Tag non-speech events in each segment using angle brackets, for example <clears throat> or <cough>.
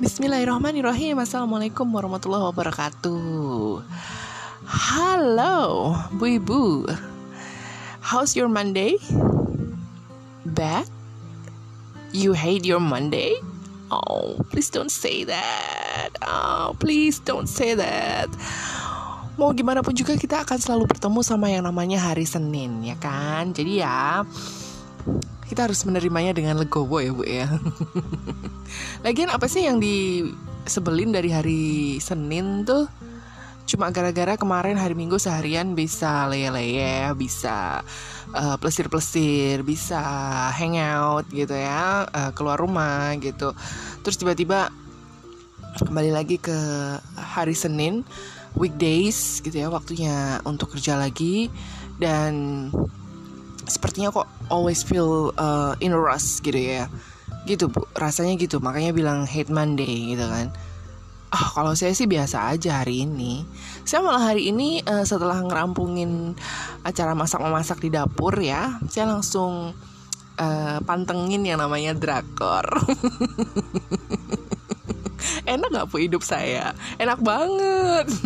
Bismillahirrahmanirrahim Assalamualaikum warahmatullahi wabarakatuh Halo Bu Ibu How's your Monday? Bad? You hate your Monday? Oh, please don't say that Oh, please don't say that Mau gimana pun juga kita akan selalu bertemu sama yang namanya hari Senin ya kan Jadi ya kita harus menerimanya dengan legowo ya bu ya. <laughs> Lagian apa sih yang disebelin dari hari Senin tuh? Cuma gara-gara kemarin hari Minggu seharian bisa leye-leye Bisa uh, plesir-plesir Bisa hangout gitu ya uh, Keluar rumah gitu. Terus tiba-tiba kembali lagi ke hari Senin Weekdays gitu ya Waktunya untuk kerja lagi. Dan sepertinya kok always feel uh, in a rush gitu ya. Gitu bu. Rasanya gitu. Makanya bilang hate Monday gitu kan. Ah oh, kalau saya sih biasa aja hari ini. Saya malah hari ini uh, setelah ngerampungin acara masak memasak di dapur ya saya langsung uh, pantengin yang namanya drakor. <laughs> Enak gak bu hidup saya? Enak banget. <laughs>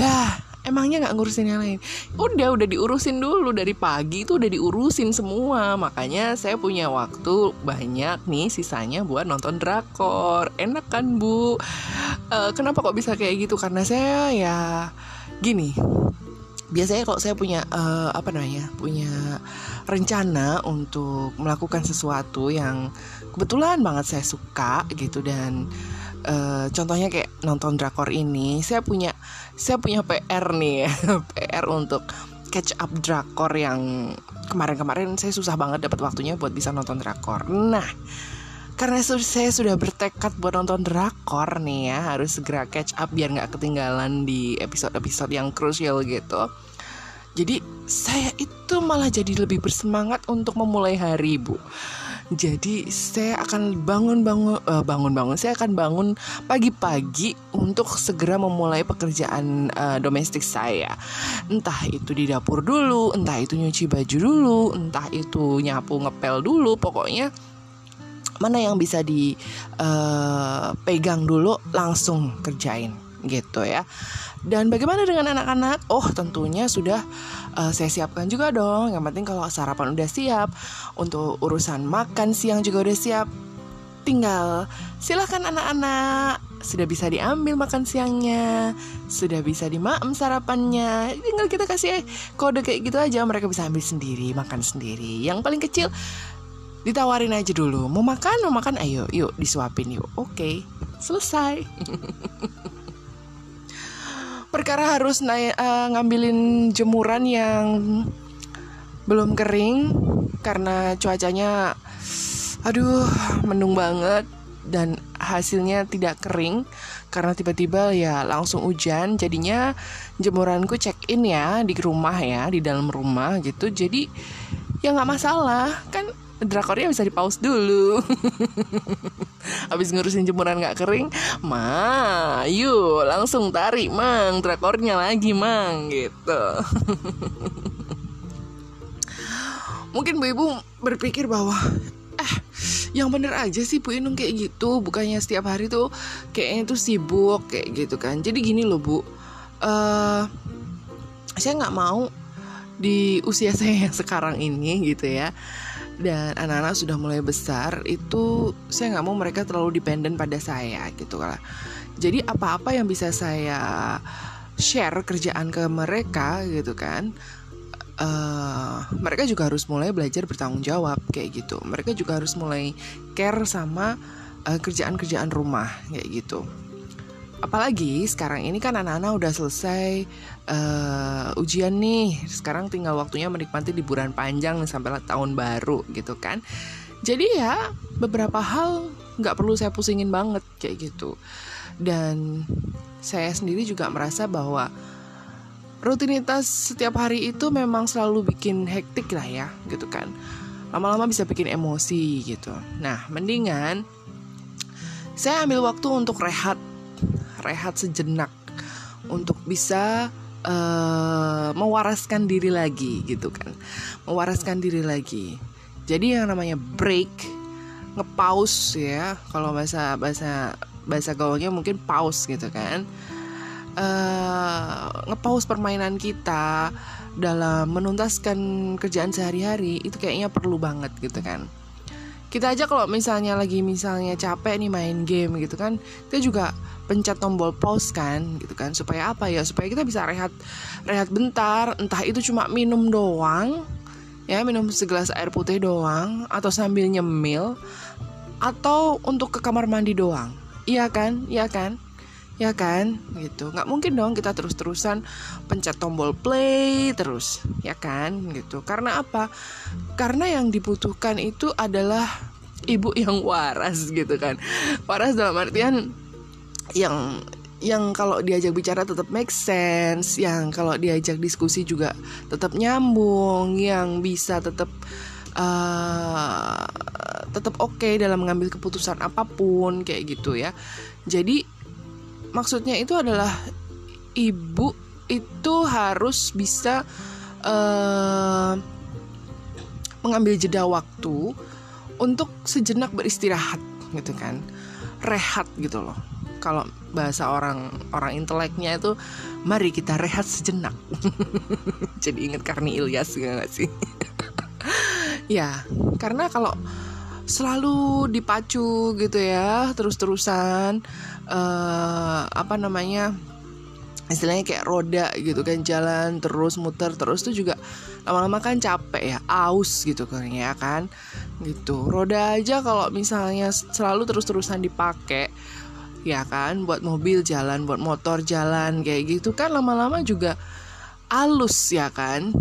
Lah emangnya nggak ngurusin yang lain? Udah udah diurusin dulu. Dari pagi itu udah diurusin semua. Makanya saya punya waktu banyak nih sisanya buat nonton drakor. Enak kan bu? Uh, kenapa kok bisa kayak gitu? Karena saya ya gini. Biasanya kalau saya punya uh, apa namanya punya rencana untuk melakukan sesuatu yang kebetulan banget saya suka gitu dan uh, contohnya kayak nonton drakor ini saya punya saya punya PR nih ya <laughs> PR untuk catch up drakor yang kemarin-kemarin saya susah banget dapat waktunya buat bisa nonton drakor. Nah karena saya sudah bertekad buat nonton drakor nih ya harus segera catch up biar nggak ketinggalan di episode-episode yang krusial gitu. Jadi saya itu malah jadi lebih bersemangat untuk memulai hari bu jadi saya akan bangun-bangun uh, bangun-bangun. Saya akan bangun pagi-pagi untuk segera memulai pekerjaan uh, domestik saya. Entah itu di dapur dulu, entah itu nyuci baju dulu, entah itu nyapu ngepel dulu. Pokoknya mana yang bisa dipegang uh, dulu langsung kerjain gitu ya. Dan bagaimana dengan anak-anak? Oh, tentunya sudah uh, saya siapkan juga dong. Yang penting kalau sarapan udah siap, untuk urusan makan siang juga udah siap. Tinggal silahkan anak-anak sudah bisa diambil makan siangnya, sudah bisa dimaem sarapannya. Tinggal kita kasih kode kayak gitu aja, mereka bisa ambil sendiri, makan sendiri. Yang paling kecil ditawarin aja dulu. Mau makan, mau makan, ayo, yuk disuapin yuk. Oke, selesai. <laughs> perkara harus naik uh, ngambilin jemuran yang belum kering karena cuacanya aduh mendung banget dan hasilnya tidak kering karena tiba-tiba ya langsung hujan. Jadinya jemuranku check in ya di rumah ya di dalam rumah gitu. Jadi ya nggak masalah. Kan drakornya bisa di pause dulu. <laughs> Habis ngurusin jemuran gak kering ma yuk langsung tarik mang. Drakornya lagi mang gitu. <laughs> Mungkin bu ibu berpikir bahwa eh yang bener aja sih Bu Inung kayak gitu. Bukannya setiap hari tuh kayaknya tuh sibuk kayak gitu kan. Jadi gini loh Bu. Uh, saya nggak mau di usia <laughs> saya yang sekarang ini gitu ya dan anak-anak sudah mulai besar itu saya nggak mau mereka terlalu dependen pada saya gitu lah jadi apa-apa yang bisa saya share kerjaan ke mereka gitu kan uh, mereka juga harus mulai belajar bertanggung jawab kayak gitu. Mereka juga harus mulai care sama uh, kerjaan-kerjaan rumah kayak gitu. Apalagi sekarang ini kan anak-anak udah selesai uh, ujian nih. Sekarang tinggal waktunya menikmati liburan panjang sampai tahun baru gitu kan. Jadi ya beberapa hal nggak perlu saya pusingin banget kayak gitu. Dan saya sendiri juga merasa bahwa rutinitas setiap hari itu memang selalu bikin hektik lah ya gitu kan. Lama-lama bisa bikin emosi gitu. Nah mendingan saya ambil waktu untuk rehat. Rehat sejenak. Untuk bisa uh, mewaraskan diri lagi gitu kan. Mewaraskan diri lagi. Jadi yang namanya break ngepause ya kalau bahasa bahasa bahasa gaulnya mungkin pause gitu kan. Uh, ngepause permainan kita dalam menuntaskan kerjaan sehari-hari itu kayaknya perlu banget gitu kan. Kita aja kalau misalnya lagi misalnya capek nih main game gitu kan kita juga pencet tombol pause kan gitu kan. Supaya apa ya? Supaya kita bisa rehat rehat bentar. Entah itu cuma minum doang ya minum segelas air putih doang atau sambil nyemil atau untuk ke kamar mandi doang. Iya kan? Iya kan? Ya kan? Gitu. Nggak mungkin dong kita terus-terusan pencet tombol play terus ya kan? Gitu. Karena apa? Karena yang dibutuhkan itu adalah ibu yang waras gitu kan. Waras dalam artian yang yang kalau diajak bicara tetap make sense, yang kalau diajak diskusi juga tetap nyambung, yang bisa tetap uh, tetap oke okay dalam mengambil keputusan apa pun kayak gitu ya. Jadi maksudnya itu adalah ibu itu harus bisa uh, mengambil jeda waktu untuk sejenak beristirahat gitu kan rehat gitu loh kalau bahasa orang orang inteleknya itu mari kita rehat sejenak. <laughs> Jadi inget Karni Ilyas gak sih? <laughs> Ya karena kalau selalu dipacu gitu ya terus-terusan uh, apa namanya istilahnya kayak roda gitu kan jalan terus muter terus tuh juga lama-lama kan capek ya aus gitu kan ya kan? Gitu. Roda aja kalau misalnya selalu terus-terusan dipakai ya kan buat mobil jalan buat motor jalan kayak gitu kan lama-lama juga alus ya kan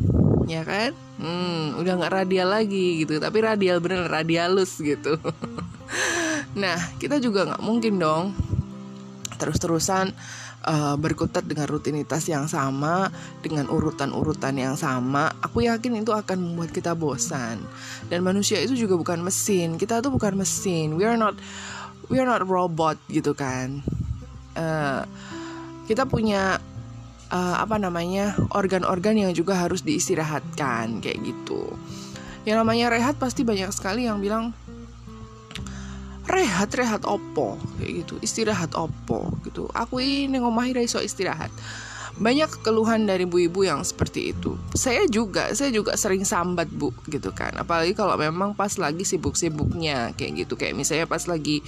ya kan hmm, udah nggak radial lagi gitu tapi radial bener radialus gitu <laughs> nah kita juga nggak mungkin dong terus-terusan uh, berkutat dengan rutinitas yang sama, dengan urutan-urutan yang sama, aku yakin itu akan membuat kita bosan. Dan manusia itu juga bukan mesin. Kita tuh bukan mesin. We are not we are not robot gitu kan. Uh, kita punya uh, apa namanya organ-organ yang juga harus diistirahatkan kayak gitu. Yang namanya rehat pasti banyak sekali yang bilang rehat rehat opo kayak gitu istirahat opo gitu aku ini ngomahi iso istirahat banyak keluhan dari ibu-ibu yang seperti itu. Saya juga, saya juga sering sambat bu, gitu kan. Apalagi kalau memang pas lagi sibuk-sibuknya kayak gitu, kayak misalnya pas lagi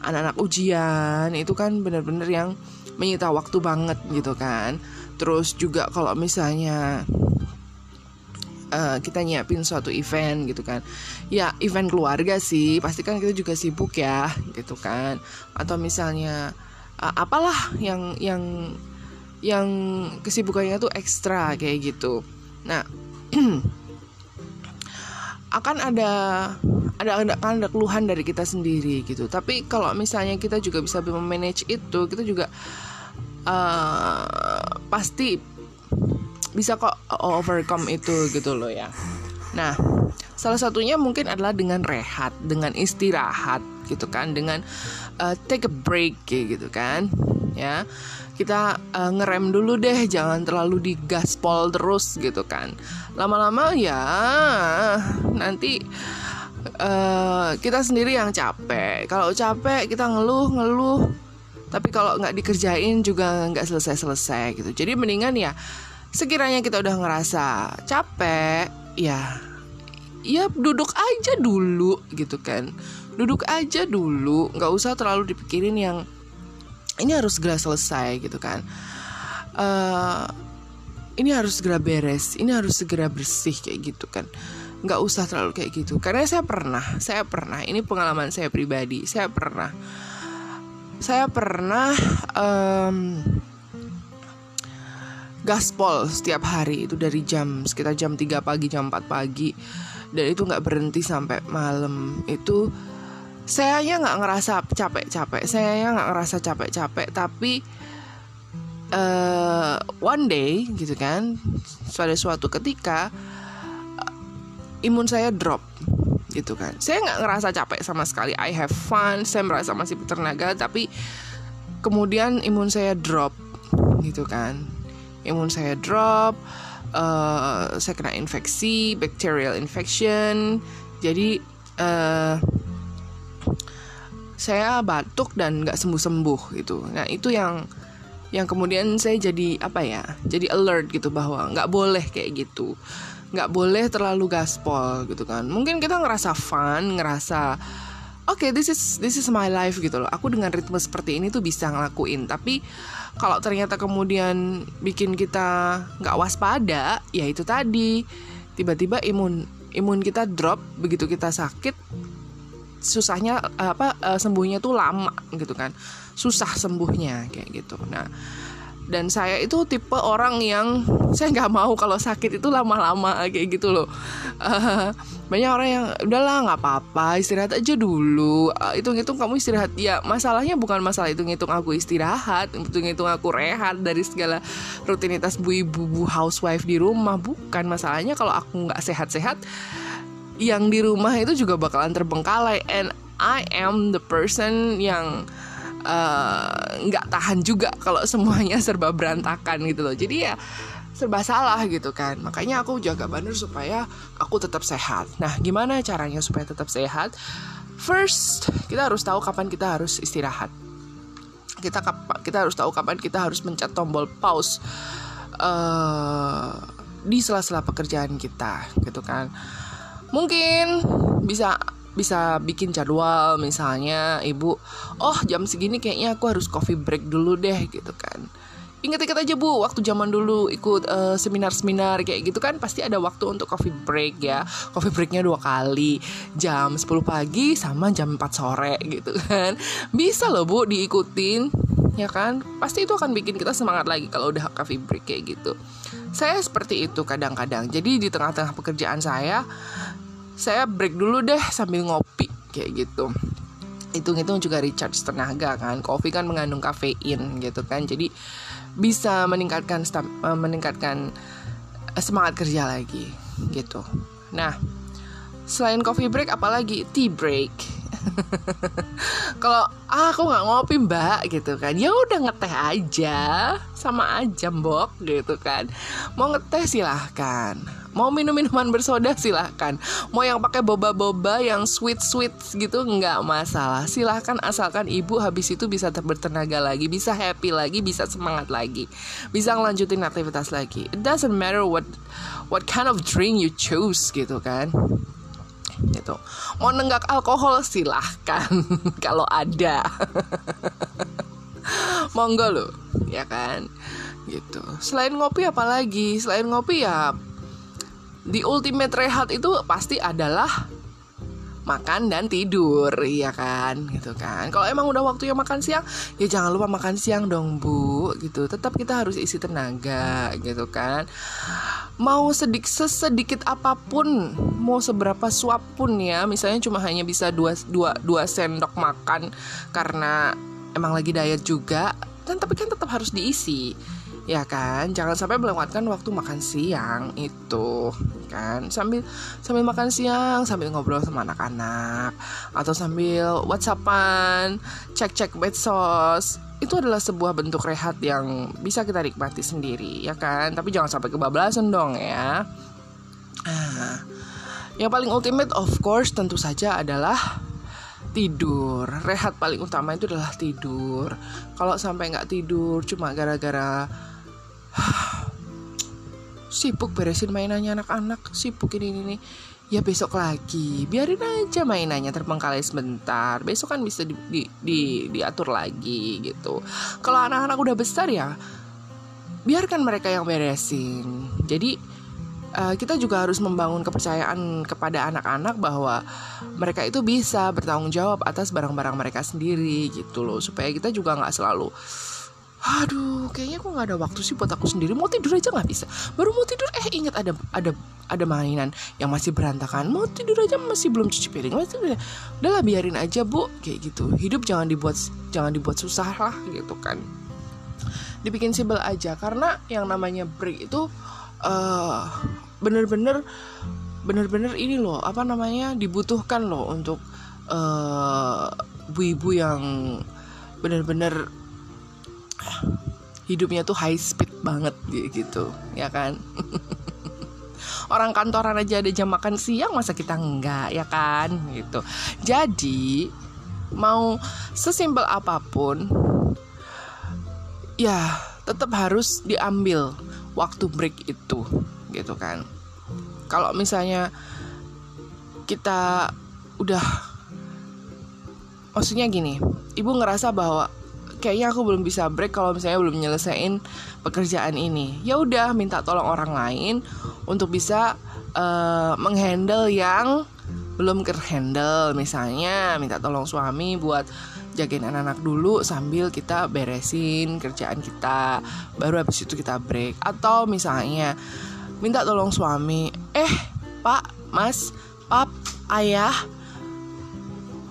anak-anak ujian itu kan bener-bener yang menyita waktu banget gitu kan. Terus juga kalau misalnya uh, kita nyiapin suatu event gitu kan ya event keluarga sih pasti kan kita juga sibuk ya gitu kan atau misalnya uh, apalah yang yang yang kesibukannya tuh ekstra kayak gitu. Nah <clears throat> akan ada ada ada kan ada keluhan dari kita sendiri gitu. Tapi kalau misalnya kita juga bisa memanage itu kita juga uh, pasti bisa kok overcome itu gitu loh ya. Nah salah satunya mungkin adalah dengan rehat dengan istirahat gitu kan. Dengan uh, take a break gitu kan ya kita uh, ngerem dulu deh jangan terlalu digaspol terus gitu kan. Lama-lama ya nanti uh, kita sendiri yang capek. Kalau capek kita ngeluh ngeluh. Tapi kalau nggak dikerjain juga nggak selesai-selesai gitu. Jadi mendingan ya sekiranya kita udah ngerasa capek ya ya duduk aja dulu gitu kan. Duduk aja dulu nggak usah terlalu dipikirin yang ini harus segera selesai gitu kan. Uh, ini harus segera beres ini harus segera bersih kayak gitu kan. Nggak usah terlalu kayak gitu. Karena saya pernah saya pernah ini pengalaman saya pribadi saya pernah. Saya pernah um, gaspol setiap hari itu dari jam sekitar jam 3 pagi jam 4 pagi. Dan itu nggak berhenti sampai malam. Itu saya ya nggak ngerasa capek-capek. Saya ya nggak ngerasa capek-capek. Tapi uh, one day gitu kan pada suatu ketika imun saya drop gitu kan. Saya nggak ngerasa capek sama sekali. I have fun saya merasa masih bertenaga tapi kemudian imun saya drop gitu kan. Imun saya drop, uh, saya kena infeksi, bacterial infection. Jadi uh, saya batuk dan nggak sembuh sembuh gitu. Nah itu yang yang kemudian saya jadi apa ya jadi alert gitu bahwa nggak boleh kayak gitu. Nggak boleh terlalu gaspol gitu kan. Mungkin kita ngerasa fun ngerasa oke okay, this is this is my life gitu loh. Aku dengan ritme seperti ini tuh bisa ngelakuin. Tapi kalau ternyata kemudian bikin kita nggak waspada ya itu tadi. Tiba-tiba imun imun kita drop begitu kita sakit susahnya apa eh, sembuhnya tuh lama gitu kan. Susah sembuhnya kayak gitu. Nah dan saya itu tipe orang yang saya nggak mau kalau sakit itu lama-lama kayak gitu loh. Uh, banyak orang yang udahlah nggak apa-apa istirahat aja dulu. Hitung-hitung kamu istirahat. Ya masalahnya bukan masalah hitung-hitung aku istirahat hitung-hitung aku rehat dari segala rutinitas bu ibu bu housewife di rumah. Bukan masalahnya kalau aku nggak sehat-sehat yang di rumah itu juga bakalan terbengkalai. And I am the person yang Eh, nggak uh, tahan juga kalau semuanya <laughs> serba berantakan gitu loh. Jadi ya serba salah gitu kan. Makanya aku jaga banner supaya aku tetap sehat. Nah gimana caranya supaya tetap sehat? First kita harus tahu kapan kita harus istirahat. Kita kita harus tahu kapan kita harus mencet tombol pause uh, di sela-sela pekerjaan kita gitu kan mungkin bisa bisa bikin jadwal misalnya ibu oh jam segini kayaknya aku harus coffee break dulu deh gitu kan Ingat-ingat aja bu, waktu zaman dulu ikut eh, seminar-seminar kayak gitu kan pasti ada waktu untuk coffee break ya. Coffee breaknya dua kali, jam 10 pagi sama jam 4 sore gitu kan. Bisa loh bu diikutin, ya kan? Pasti itu akan bikin kita semangat lagi kalau udah coffee break kayak gitu. Saya seperti itu kadang-kadang. Jadi di tengah-tengah pekerjaan saya, saya break dulu deh sambil ngopi kayak gitu. Hitung-hitung juga recharge tenaga kan. Kopi kan mengandung kafein gitu kan. Jadi bisa meningkatkan eh, meningkatkan eh, semangat kerja lagi gitu. Nah selain coffee break apalagi tea break? <laughs> Kalau ah, aku nggak ngopi mbak gitu kan. Ya udah ngeteh aja. Sama aja mbok gitu kan. Mau ngeteh silahkan Mau minum minuman bersoda silahkan. Mau yang pakai boba-boba yang sweet-sweet gitu nggak masalah. Silahkan asalkan ibu habis itu bisa bertenaga lagi Bisa happy lagi, bisa semangat lagi. Bisa ngelanjutin aktivitas lagi. It doesn't matter what what kind of drink you choose gitu kan. Gitu. Mau nenggak alkohol silahkan <laughs> kalau ada. <laughs> Monggo lo ya kan. Gitu. Selain ngopi apalagi selain ngopi ya di ultimate rehat itu pasti adalah makan dan tidur ya kan? Gitu kan. Kalau emang udah waktunya makan siang ya jangan lupa makan siang dong bu. Gitu. Tetap kita harus isi tenaga gitu kan. Mau sedik sesedikit apa pun mau seberapa suap pun ya misalnya cuma hanya bisa dua, dua, dua sendok makan karena emang lagi diet juga dan tapi kan tetap harus diisi ya kan? Jangan sampai melewatkan waktu makan siang itu kan? Sambil sambil makan siang sambil ngobrol sama anak-anak atau sambil whatsappan cek-cek medsos. Itu adalah sebuah bentuk rehat yang bisa kita nikmati sendiri ya kan? Tapi jangan sampai kebablasan dong ya. Ah, yang paling ultimate of course tentu saja adalah tidur. Rehat paling utama itu adalah tidur. Kalau sampai nggak tidur cuma gara-gara <sighs> sibuk beresin mainannya anak-anak sibuk ini ini ya besok lagi biarin aja mainannya terbengkalai sebentar. Besok kan bisa di, di, di, diatur lagi gitu. Kalau anak-anak udah besar ya biarkan mereka yang beresin. Jadi uh, kita juga harus membangun kepercayaan kepada anak-anak bahwa mereka itu bisa bertanggung jawab atas barang-barang mereka sendiri gitu loh. Supaya kita juga nggak selalu aduh kayaknya aku nggak ada waktu sih buat aku sendiri. Mau tidur aja nggak bisa. Baru mau tidur eh ingat ada ada ada mainan yang masih berantakan. Mau tidur aja masih belum cuci piring. Masih udah udahlah biarin aja bu. Kayak gitu. Hidup jangan dibuat jangan dibuat susah lah gitu kan. Dibikin simpel aja. Karena yang namanya break itu uh, bener-bener bener-bener ini loh apa namanya dibutuhkan loh untuk uh, ibu-ibu yang bener-bener hidupnya tuh high speed banget gitu ya kan? <laughs> Orang kantoran aja ada jam makan siang masa kita enggak ya kan? Gitu. Jadi mau sesimpel apa pun ya tetap harus diambil waktu break itu gitu kan? Kalau misalnya kita udah maksudnya gini ibu ngerasa bahwa kayaknya aku belum bisa break kalau misalnya belum nyelesain pekerjaan ini. Ya udah minta tolong orang lain untuk bisa uh, menghandle yang belum kerhandle misalnya minta tolong suami buat jagain anak-anak dulu sambil kita beresin kerjaan kita. Baru habis itu kita break. Atau misalnya minta tolong suami eh pak mas pap ayah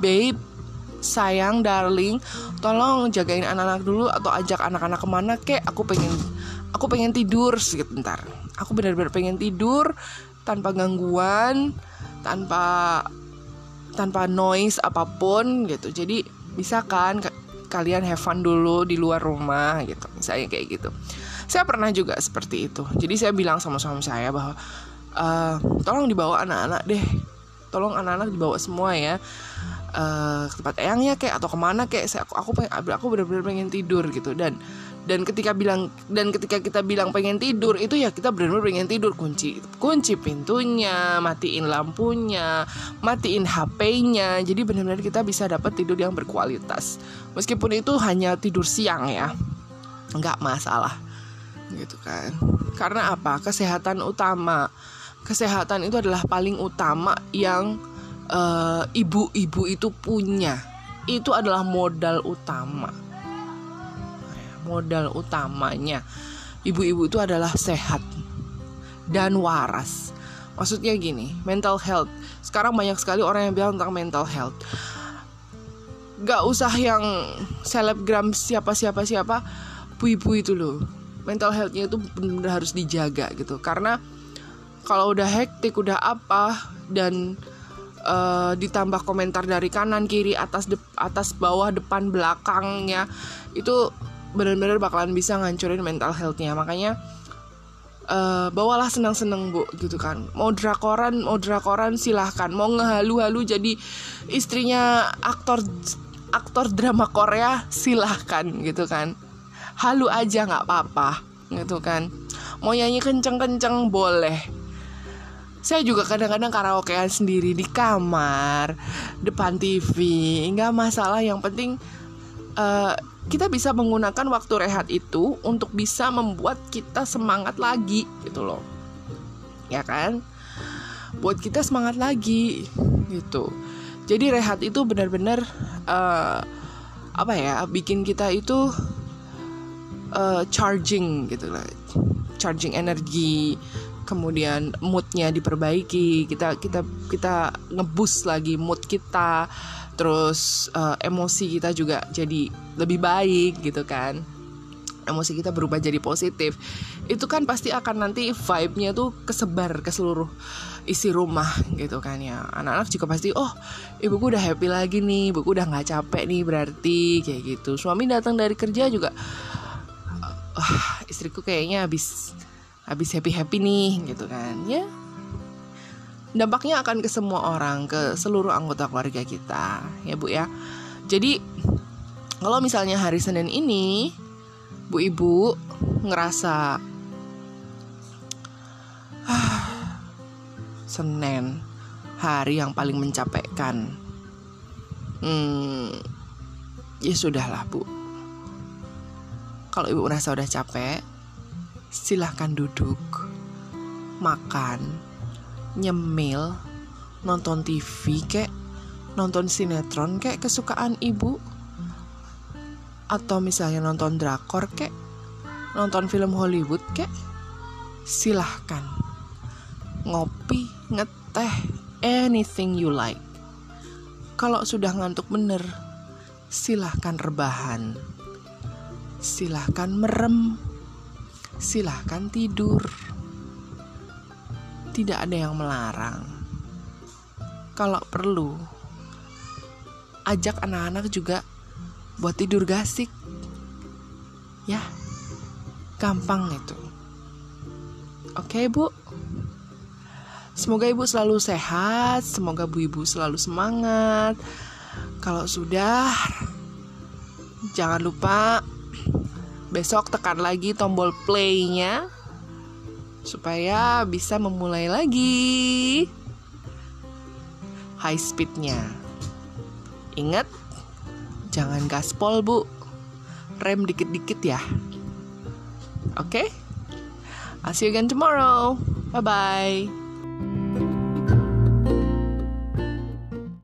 babe sayang darling tolong jagain anak-anak dulu atau ajak anak-anak ke mana kek? Aku pengen aku pengen tidur sebentar aku benar-benar pengen tidur tanpa gangguan tanpa tanpa noise apa pun gitu. Jadi bisa kan kalian have fun dulu di luar rumah gitu misalnya kayak gitu. Saya pernah juga seperti itu. Jadi saya bilang sama suami saya bahwa uh, tolong dibawa anak-anak deh. Tolong anak-anak dibawa semua ya uh, ke tempat eyangnya kayak atau ke mana kayak saya aku aku pengen aku benar-benar pengen tidur gitu. Dan dan ketika bilang dan ketika kita bilang pengen tidur itu ya kita benar-benar pengen tidur. Kunci kunci pintunya matiin lampunya matiin HP-nya jadi benar-benar kita bisa dapat tidur yang berkualitas. Meskipun itu hanya tidur siang ya nggak masalah gitu kan. Karena apa? Kesehatan utama. Kesehatan itu adalah paling utama yang eh, ibu-ibu uh, itu punya. Itu adalah modal utama. Modal utamanya. Ibu-ibu itu adalah sehat dan waras. Maksudnya gini mental health. Sekarang banyak sekali orang yang bilang tentang mental health. Gak usah yang selebgram siapa siapa siapa ibu-ibu itu loh. Mental healthnya itu benar-benar harus dijaga gitu. Karena kalau udah hektik udah apa dan uh, ditambah komentar dari kanan kiri atas de atas bawah depan belakangnya. Itu benar-benar bakalan bisa ngancurin mental healthnya. Makanya uh, bawalah senang-senang bu gitu kan. Mau drakoran mau drakoran silahkan. Mau ngehalu-halu jadi istrinya aktor aktor drama Korea silahkan gitu kan. Halu aja nggak apa-apa gitu kan. Mau nyanyi kenceng-kenceng boleh saya juga kadang-kadang karaokean sendiri di kamar depan TV nggak masalah yang penting uh, kita bisa menggunakan waktu rehat itu untuk bisa membuat kita semangat lagi gitu loh. Ya kan? Buat kita semangat lagi gitu. Jadi rehat itu benar-benar uh, apa ya bikin kita itu uh, charging gitu lah. Charging energi kemudian moodnya diperbaiki kita kita kita ngebus lagi mood kita terus uh, emosi kita juga jadi lebih baik gitu kan. Emosi kita berubah jadi positif. Itu kan pasti akan nanti vibe-nya tuh kesebar ke seluruh isi rumah gitu kan ya. Anak-anak juga pasti oh ibuku udah happy lagi nih ibuku udah nggak capek nih berarti kayak gitu. Suami datang dari kerja juga uh, istriku kayaknya habis habis happy happy nih gitu kan. Ya dampaknya akan ke semua orang ke seluruh anggota keluarga kita ya bu ya. Jadi kalau misalnya hari Senin ini bu ibu ngerasa ah, Senin hari yang paling mencapaikan hmm, ya sudahlah bu. Kalau ibu merasa udah capek silahkan duduk, makan, nyemil, nonton TV kek, nonton sinetron kek kesukaan ibu, atau misalnya nonton drakor kek, nonton film Hollywood kek, silahkan. Ngopi, ngeteh, anything you like. Kalau sudah ngantuk bener, silahkan rebahan, silahkan merem silahkan tidur. Tidak ada yang melarang. Kalau perlu, ajak anak-anak juga buat tidur gasik. Ya, gampang itu. Oke, Bu. Semoga ibu selalu sehat, semoga bu ibu selalu semangat. Kalau sudah, jangan lupa besok tekan lagi tombol play-nya supaya bisa memulai lagi high speednya. Ingat, jangan gaspol bu, rem dikit-dikit ya. Oke, okay? I'll see you again tomorrow. Bye bye.